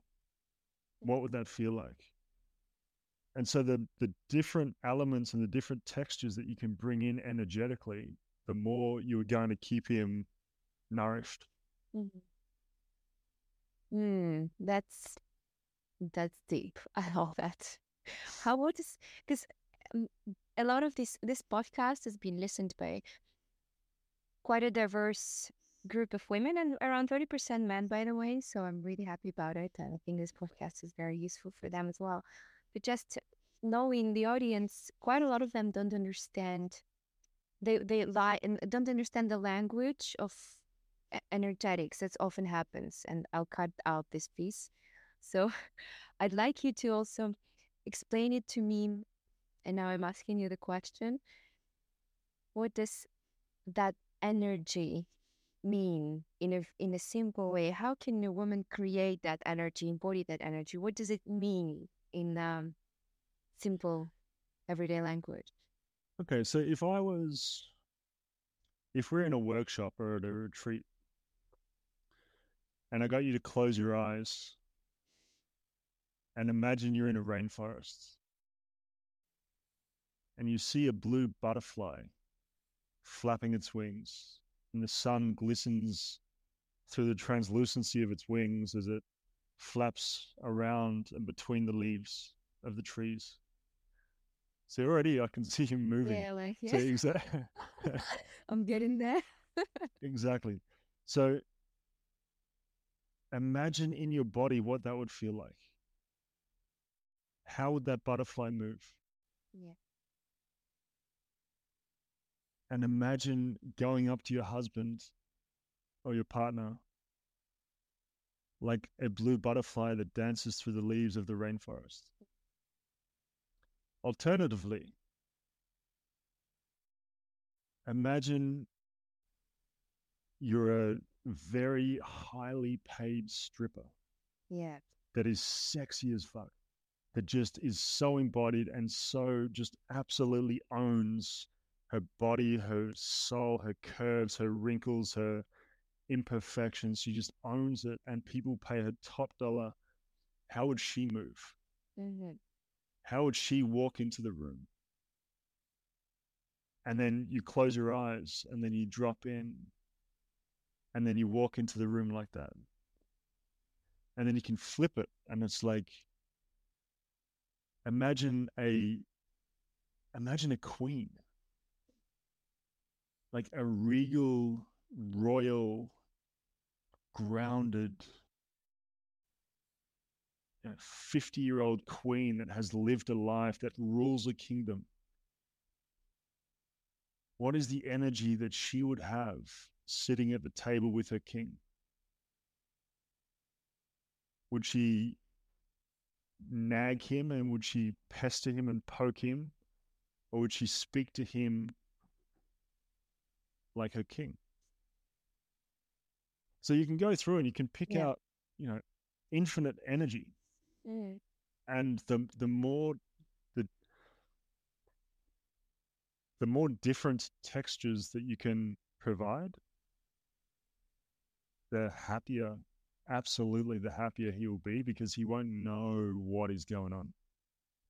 what would that feel like? And so the the different elements and the different textures that you can bring in energetically, the more you're going to keep him nourished. Mhm. Mm, that's that's deep. I love that. How about this? Because um, a lot of this this podcast has been listened by quite a diverse group of women and around 30% men, by the way. So I'm really happy about it. And I think this podcast is very useful for them as well. But just knowing the audience, quite a lot of them don't understand. They they lie and don't understand the language of energetics. That often happens, and I'll cut out this piece. So I'd like you to also explain it to me. And now I'm asking you the question: What does that energy mean in a in a simple way? How can a woman create that energy, embody that energy? What does it mean in um, simple, everyday language? Okay, so if I was, if we're in a workshop or at a retreat, and I got you to close your eyes and imagine you're in a rainforest and you see a blue butterfly flapping its wings and the sun glistens through the translucency of its wings as it flaps around and between the leaves of the trees. So already I can see him moving. Yeah, like So yes. exa- I'm getting there. exactly. So imagine in your body what that would feel like. How would that butterfly move? Yeah. And imagine going up to your husband or your partner like a blue butterfly that dances through the leaves of the rainforest. Alternatively, imagine you're a very highly paid stripper Yeah. that is sexy as fuck, that just is so embodied and so just absolutely owns her body, her soul, her curves, her wrinkles, her imperfections. She just owns it, and people pay her top dollar. How would she move? hmm How would she walk into the room? And then you close your eyes, and then you drop in, and then you walk into the room like that. And then you can flip it, and it's like imagine a imagine a queen like a regal royal grounded 50 year old queen that has lived a life that rules a kingdom. What is the energy that she would have sitting at the table with her king? Would she nag him and would she pester him and poke him? Or would she speak to him like her king so you can go through and you can pick Yeah. out you know infinite energy Mm. and the the more the the more different textures that you can provide the happier absolutely the happier he will be because he won't know what is going on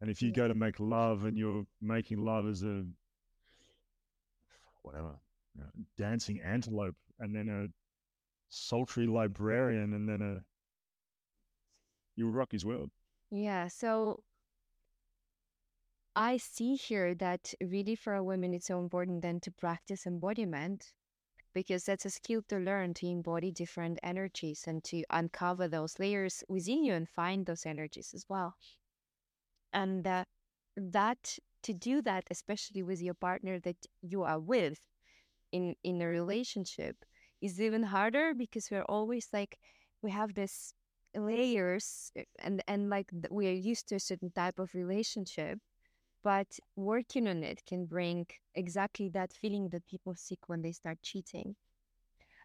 and if you Yeah. go to make love and you're making love as a whatever you know, dancing antelope and then a sultry librarian and then a you'll rock his world Yeah, so I see here that really for a woman it's so important then to practice embodiment because that's a skill to learn to embody different energies and to uncover those layers within you and find those energies as well. And uh, that to do that, especially with your partner that you are with in in a relationship, is even harder because we're always like we have this layers uh, and and like we are used to a certain type of relationship but working on it can bring exactly that feeling that people seek when they start cheating.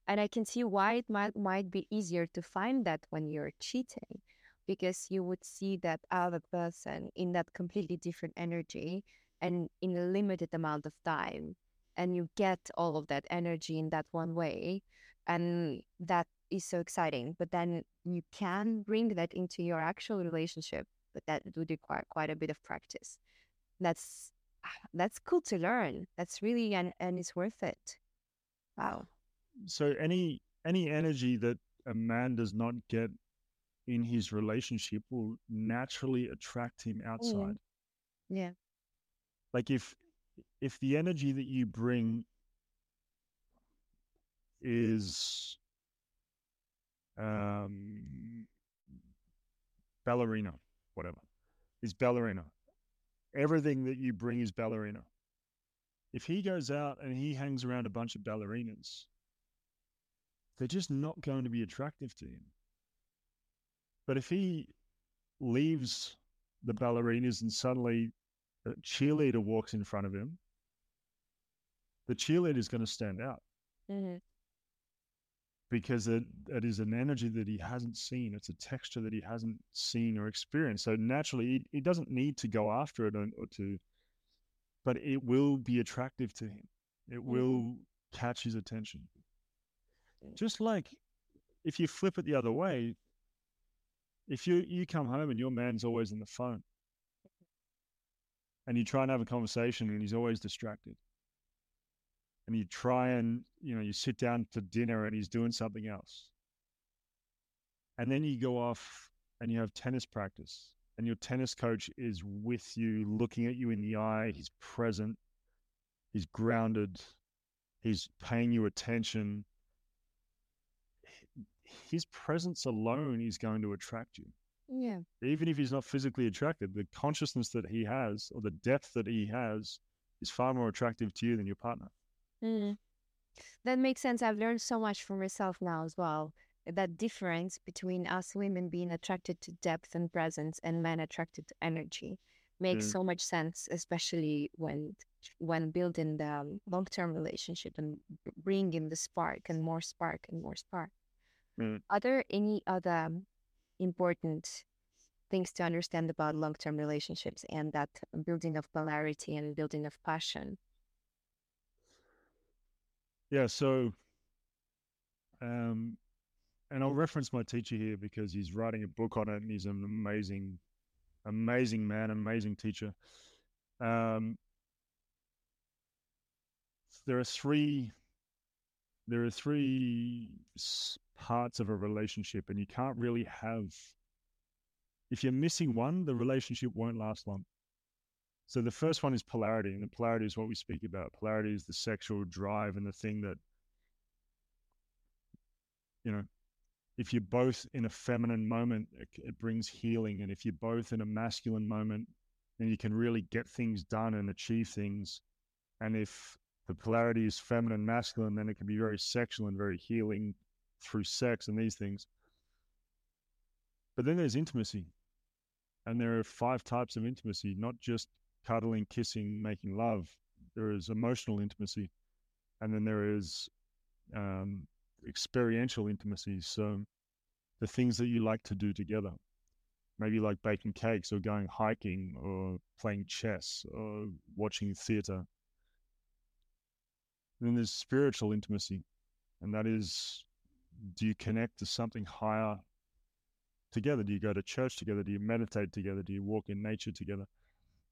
And i can see why it might might be easier to find that when you're cheating because you would see that other person in that completely different energy and in a limited amount of time and you get all of that energy in that one way and that is so exciting but then you can bring that into your actual relationship but that would require quite a bit of practice. That's that's cool to learn. That's really and and it's worth it. Wow. So any any energy that a man does not get in his relationship will naturally attract him mm. outside. Yeah. Like if if the energy that you bring is um ballerina whatever is ballerina. Everything that you bring is ballerina. If he goes out and he hangs around a bunch of ballerinas they're just not going to be attractive to him. But if he leaves the ballerinas and suddenly a cheerleader walks in front of him, the cheerleader is going to stand out hmm because it, it is an energy that he hasn't seen. It's a texture that he hasn't seen or experienced. So naturally, he, he doesn't need to go after it or, or to, but it will be attractive to him. It will catch his attention. Just like if you flip it the other way, if you you come home and your man's always on the phone, and you try and have a conversation and he's always distracted, and you try and you know you sit down to dinner and he's doing something else, And then you go off and you have tennis practice, and your tennis coach is with you, looking at you in the eye. He's present, he's grounded, he's paying you attention. His presence alone is going to attract you. Yeah. Even if he's not physically attracted, the consciousness that he has or the depth that he has is far more attractive to you than your partner. Mm. That makes sense. I've learned so much from myself now as well. That difference between us women being attracted to depth and presence and men attracted to energy makes Mm. so much sense, especially when when building the um, long-term relationship and bringing the spark and more spark and more spark. Mm. Are there any other important things to understand about long-term relationships and that building of polarity and building of passion? Yeah, so um and I'll reference my teacher here because he's writing a book on it and he's an amazing amazing man, amazing teacher. Um there are three there are three parts of a relationship and you can't really have if you're missing one, the relationship won't last long. So the first one is polarity, and the polarity is what we speak about. Polarity is the sexual drive and the thing that, you know, if you're both in a feminine moment, it, it brings healing, and if you're both in a masculine moment, then you can really get things done and achieve things. And if the polarity is feminine, masculine, then it can be very sexual and very healing through sex and these things. But then there's intimacy, and there are five types of intimacy, not just cuddling, kissing, making love. There is emotional intimacy, and then there is um, experiential intimacy. So the things that you like to do together, maybe like baking cakes or going hiking or playing chess or watching theater. Then there's spiritual intimacy, and that is do you connect to something higher together? Do you go to church together? Do you meditate together? Do you walk in nature together?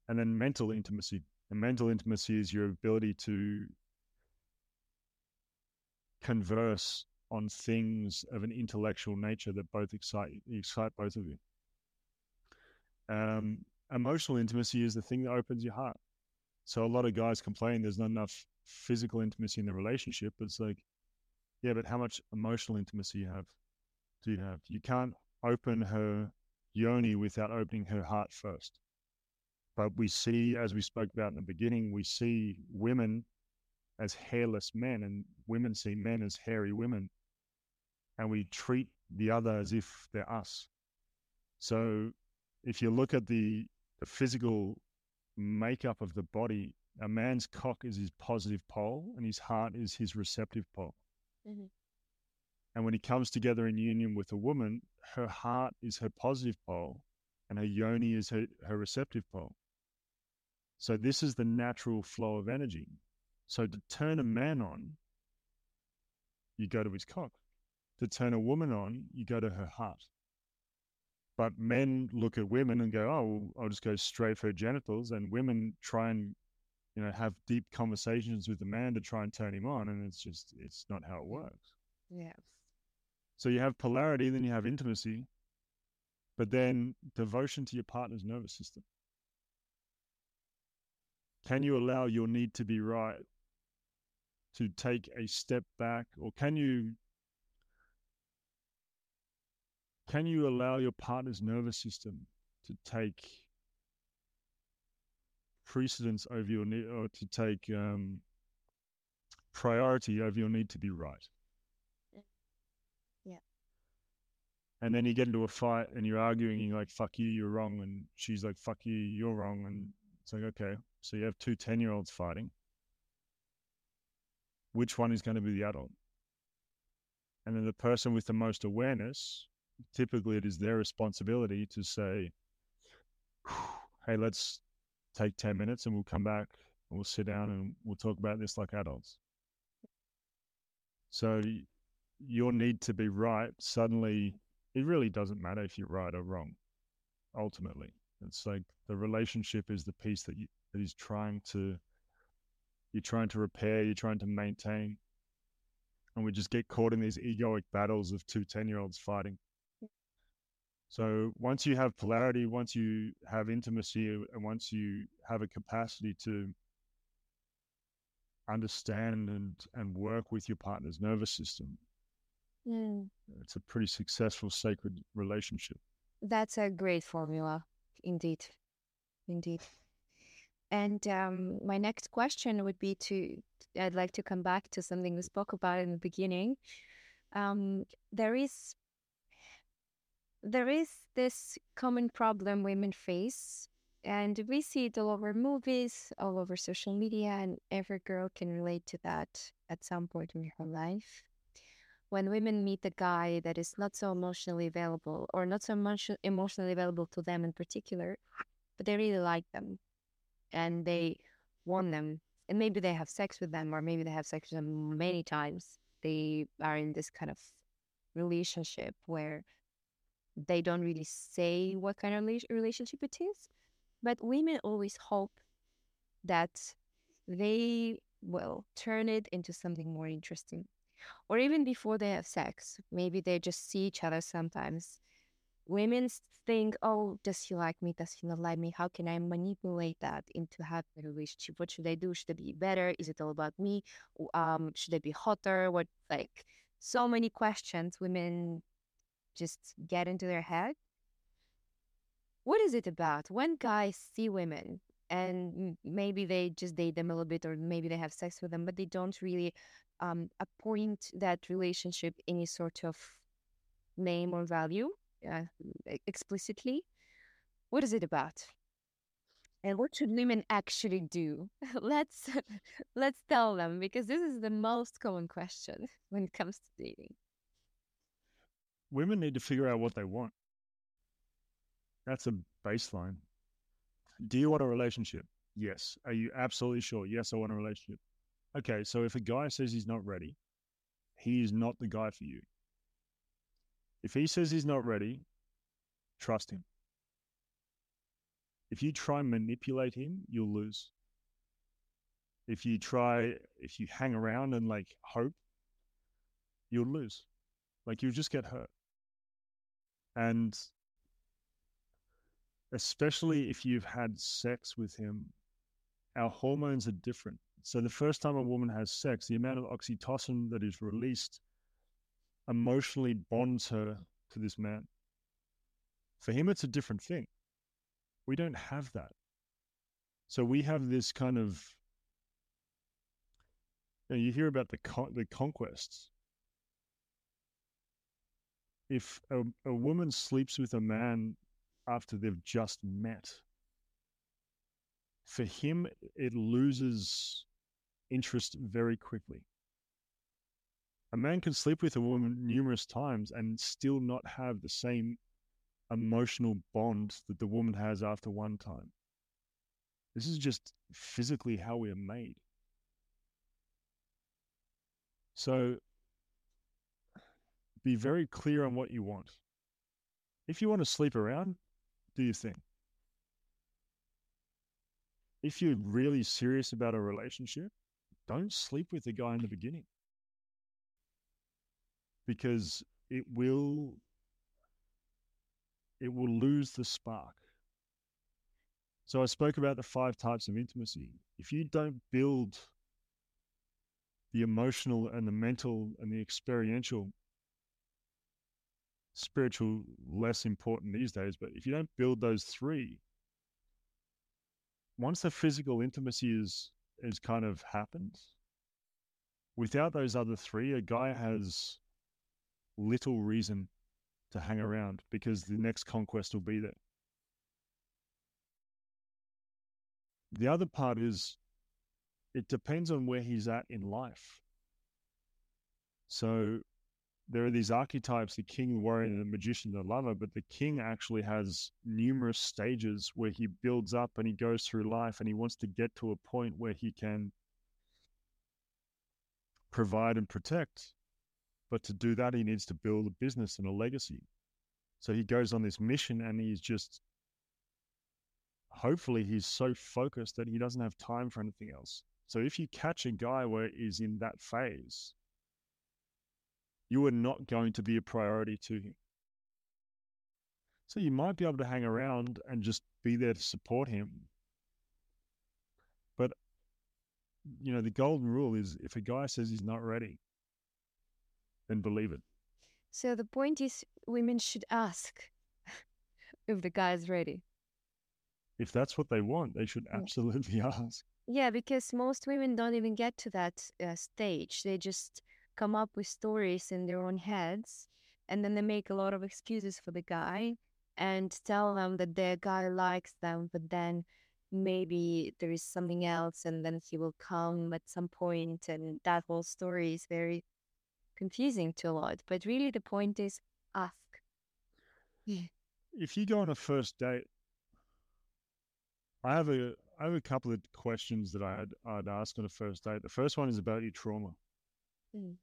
And then mental intimacy. And mental intimacy is your ability to converse on things of an intellectual nature that both excite excite both of you. Um, emotional intimacy is the thing that opens your heart. So a lot of guys complain there's not enough physical intimacy in the relationship. But it's like, yeah, but how much emotional intimacy you have? Do you have? You can't open her yoni without opening her heart first. But we see, as we spoke about in the beginning, we see women as hairless men, and women see men as hairy women. And we treat the other as if they're us. So if you look at the, the physical makeup of the body, a man's cock is his positive pole and his heart is his receptive pole. Mhm. And when he comes together in union with a woman, her heart is her positive pole and her yoni is her, her receptive pole. So this is the natural flow of energy. So to turn a man on, you go to his cock. To turn a woman on, you go to her heart. But men look at women and go, "Oh, well, I'll just go straight for her genitals," and women try and, you know, have deep conversations with the man to try and turn him on, and it's just it's not how it works. Yeah. So you have polarity, then you have intimacy, but then devotion to your partner's nervous system. Can you allow your need to be right to take a step back, or can you can you allow your partner's nervous system to take precedence over your need, or to take um, priority over your need to be right? Yeah. And then you get into a fight and you're arguing, and you're like, fuck you, you're wrong. And she's like, fuck you, you're wrong. And it's like, okay. So you have two 10 year olds fighting. Which one is going to be the adult? And then the person with the most awareness, typically it is their responsibility to say, hey, let's take 10 minutes and we'll come back and we'll sit down and we'll talk about this like adults. So your need to be right suddenly, it really doesn't matter if you're right or wrong, ultimately. It's like the relationship is the piece that, you, that is trying to, you're trying to repair, you're trying to maintain. And we just get caught in these egoic battles of two 10 year olds fighting. So once you have polarity, once you have intimacy, and once you have a capacity to understand and, and work with your partner's nervous system, Mm, it's a pretty successful sacred relationship. that's a great formula, indeed. Indeed. And um, my next question would be to I'd like to come back to something we spoke about in the beginning. Um, there is there is this common problem women face, and we see it all over movies, all over social media, and every girl can relate to that at some point in her life. When women meet a guy that is not so emotionally available, or not so much emotionally available to them in particular, but they really like them and they want them, and maybe they have sex with them, or maybe they have sex with them many times. They are in this kind of relationship where they don't really say what kind of rela- relationship it is, but women always hope that they will turn it into something more interesting. Or even before they have sex, maybe they just see each other sometimes. Women think, oh, does he like me? Does he not like me? How can I manipulate that into having a relationship? What should I do? Should I be better? Is it all about me? Um, should I be hotter? What, like, so many questions women just get into their head. What is it about when guys see women and maybe they just date them a little bit or maybe they have sex with them, but they don't really um, appoint that relationship any sort of name or value uh, explicitly? What is it about? And what should women actually do? let's let's tell them because this is the most common question when it comes to dating. Women need to figure out what they want. That's a baseline. Do you want a relationship? Yes. Are you absolutely sure? Yes, I want a relationship. Okay, so if a guy says he's not ready, he is not the guy for you. If he says he's not ready, trust him. If you try and manipulate him, you'll lose. If you try, if you hang around and like hope, you'll lose. Like you'll just get hurt. And especially if you've had sex with him, our hormones are different. So the first time a woman has sex, the amount of oxytocin that is released emotionally bonds her to this man. For him, it's a different thing. We don't have that. So we have this kind of, you, know, you hear about the con- the conquests. If a, a woman sleeps with a man after they've just met, for him, it loses interest very quickly. A man can sleep with a woman numerous times and still not have the same emotional bond that the woman has after one time. This is just physically how we are made. So be very clear on what you want. If you want to sleep around, do your thing. If you're really serious about a relationship, don't sleep with the guy in the beginning because it will it will lose the spark. So I spoke about the five types of intimacy. If you don't build the emotional and the mental and the experiential spiritual less important these days, but if you don't build those three, once the physical intimacy is is kind of happened, without those other three, a guy has little reason to hang around because the next conquest will be there. The other part is it depends on where he's at in life. So there are these archetypes the king, the warrior, the magician, the lover, but the king actually has numerous stages where he builds up and he goes through life and he wants to get to a point where he can provide and protect. But to do that, he needs to build a business and a legacy. So he goes on this mission and he's just, hopefully, he's so focused that he doesn't have time for anything else. So if you catch a guy where he's in that phase, you are not going to be a priority to him. So you might be able to hang around and just be there to support him. But, you know, the golden rule is if a guy says he's not ready, then believe it. So the point is, women should ask if the guy is ready. If that's what they want, they should Yeah. absolutely ask. Yeah, because most women don't even get to that uh, stage. They just come up with stories in their own heads and then they make a lot of excuses for the guy and tell them that their guy likes them, but then maybe there is something else and then he will come at some point and that whole story is very confusing to a lot. But really the point is ask. If you go on a first date, I have a I have a couple of questions that I'd I'd ask on a first date. The first one is about your trauma. Mm.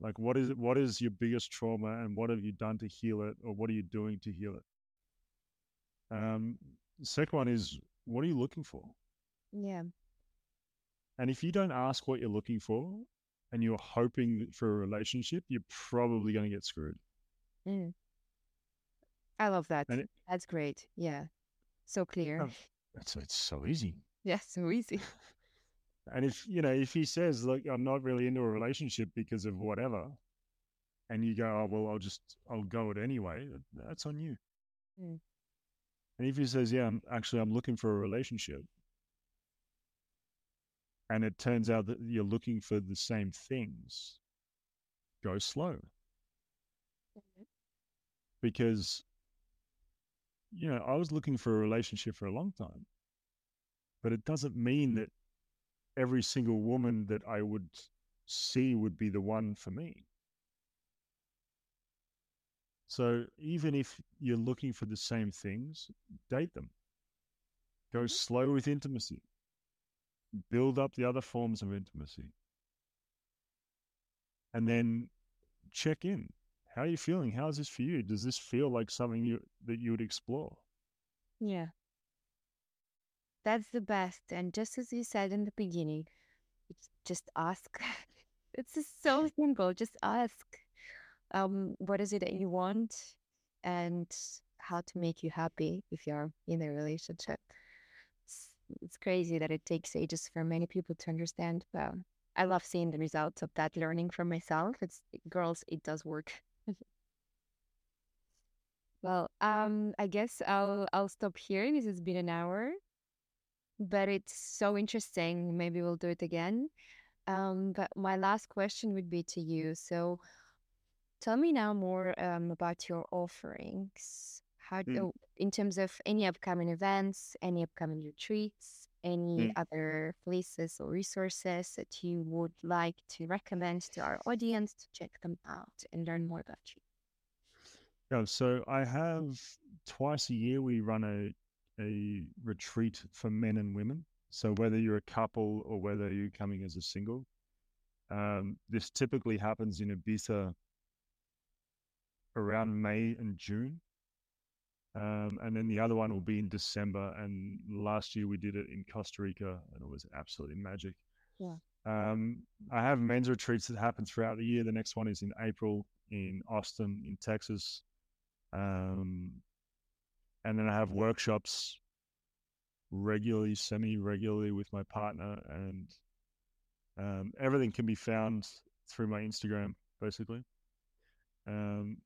Like what is what is your biggest trauma and what have you done to heal it or what are you doing to heal it? Um second one is what are you looking for? Yeah. And if you don't ask what you're looking for and you're hoping for a relationship, you're probably going to get screwed. Mm. I love that. It- That's great. Yeah. So clear. Um, It's it's so easy. Yeah, so easy. And if you know, if he says, "Look, I'm not really into a relationship because of whatever," and you go, "Oh well, I'll just I'll go it anyway," that's on you. Mm. And if he says, "Yeah, I'm, actually, I'm looking for a relationship," and it turns out that you're looking for the same things, go slow because you know I was looking for a relationship for a long time, but it doesn't mean that every single woman that I would see would be the one for me. So even if you're looking for the same things, date them. Go mm-hmm. slow with intimacy. Build up the other forms of intimacy. And then check in. How are you feeling? How is this for you? Does this feel like something you that you would explore? Yeah. That's the best. And just as you said in the beginning, just ask. it's just so simple. Just ask. Um, what is it that you want and how to make you happy if you're in a relationship. It's, it's crazy that it takes ages for many people to understand. But I love seeing the results of that learning from myself. It's girls, it does work. Well, um, I guess I'll I'll stop here. This has been an hour, but it's so interesting. Maybe we'll do it again. Um, but my last question would be to you. So, tell me now more um, about your offerings. How do, Mm. do, in terms of any upcoming events, any upcoming retreats, any Mm. other places or resources that you would like to recommend to our audience to check them out and learn more about you. Yeah, so I have twice a year we run a a retreat for men and women. So whether you're a couple or whether you're coming as a single, um, this typically happens in Ibiza around May and June. Um, and then the other one will be in December. And last year we did it in Costa Rica, and it was absolutely magic. Yeah. Um, I have men's retreats that happen throughout the year. The next one is in April in Austin, in Texas. Um, and then I have workshops regularly, semi regularly with my partner, and um, everything can be found through my Instagram, basically. Um,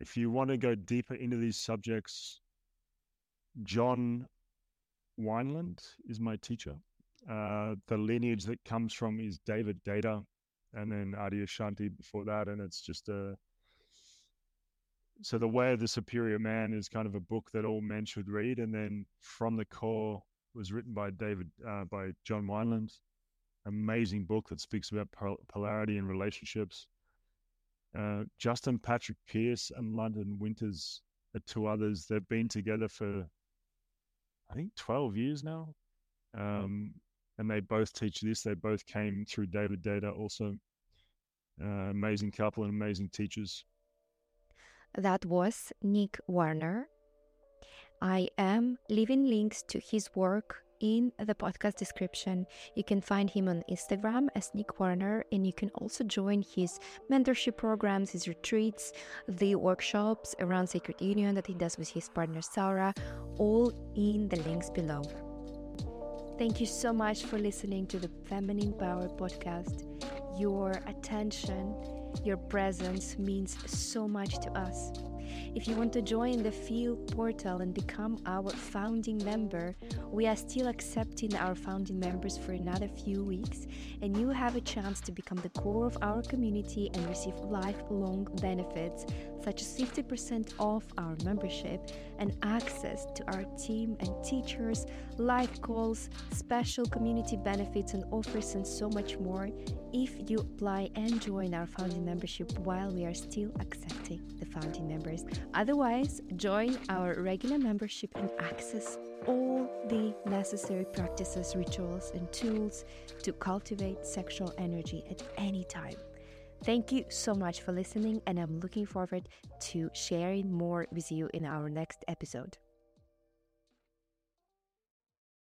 if you want to go deeper into these subjects, John Wineland is my teacher. Uh, the lineage that comes from is David Deida, and then Adyashanti before that, and it's just a so the way of the superior man is kind of a book that all men should read and then from the core was written by david uh, by john wineland amazing book that speaks about pol- polarity and relationships. Uh, justin patrick pierce and londin winters are two others. They've been together for i think 12 years now. Um, and they both teach this. They both came through david deida also. Uh, amazing couple and amazing teachers That was Nic Warner. I am leaving links to his work in the podcast description. You can find him on Instagram as Nic Warner, and you can also join his mentorship programs, his retreats, the workshops around Sacred Union that he does with his partner Sarah, all in the links below. Thank you so much for listening to the Feminine Power podcast. Your attention, your presence means so much to us. If you want to join the Feel portal and become our founding member, we are still accepting our founding members for another few weeks, and you have a chance to become the core of our community and receive lifelong benefits such as 50% off our membership and access to our team and teachers, live calls, special community benefits and offers, and so much more if you apply and join our founding membership while we are still accepting the founding members. Otherwise, join our regular membership and access all the necessary practices, rituals, and tools to cultivate sexual energy at any time. Thank you so much for listening, and I'm looking forward to sharing more with you in our next episode.